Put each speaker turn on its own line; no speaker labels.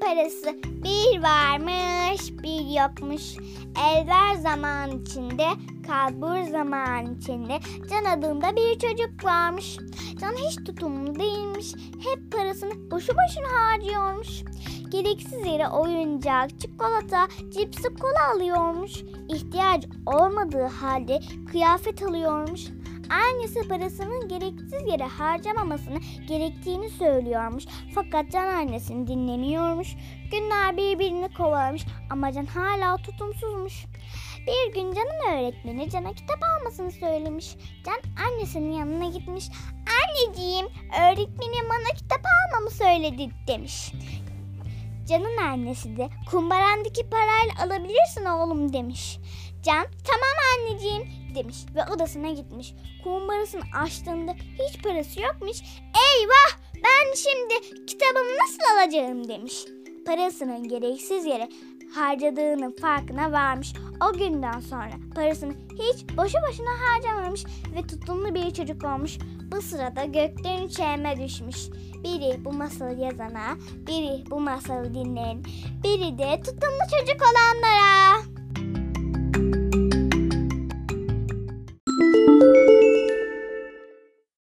parası bir varmış bir yokmuş. Evvel zaman içinde, kalbur zaman içinde Can adında bir çocuk varmış. Can hiç tutumlu değilmiş. Hep parasını boşu boşuna harcıyormuş. Gereksiz yere oyuncak, çikolata, cipsi kola alıyormuş. İhtiyacı olmadığı halde kıyafet alıyormuş. Annesi parasının gereksiz yere harcamamasını gerektiğini söylüyormuş. Fakat Can annesini dinlemiyormuş. Günler birbirini kovalamış ama Can hala tutumsuzmuş. Bir gün Can'ın öğretmeni Can'a kitap almasını söylemiş. Can annesinin yanına gitmiş. Anneciğim öğretmenim bana kitap almamı söyledi demiş. Can'ın annesi de kumbarandaki parayla alabilirsin oğlum demiş. Can tamam anneciğim demiş ve odasına gitmiş. Kumbarasını açtığında hiç parası yokmuş. Eyvah ben şimdi kitabımı nasıl alacağım demiş. Parasının gereksiz yere harcadığının farkına varmış. O günden sonra parasını hiç boşu boşuna harcamamış ve tutumlu bir çocuk olmuş. Bu sırada gökten çelme düşmüş. Biri bu masalı yazana, biri bu masalı dinleyen, biri de tutumlu çocuk olanlara.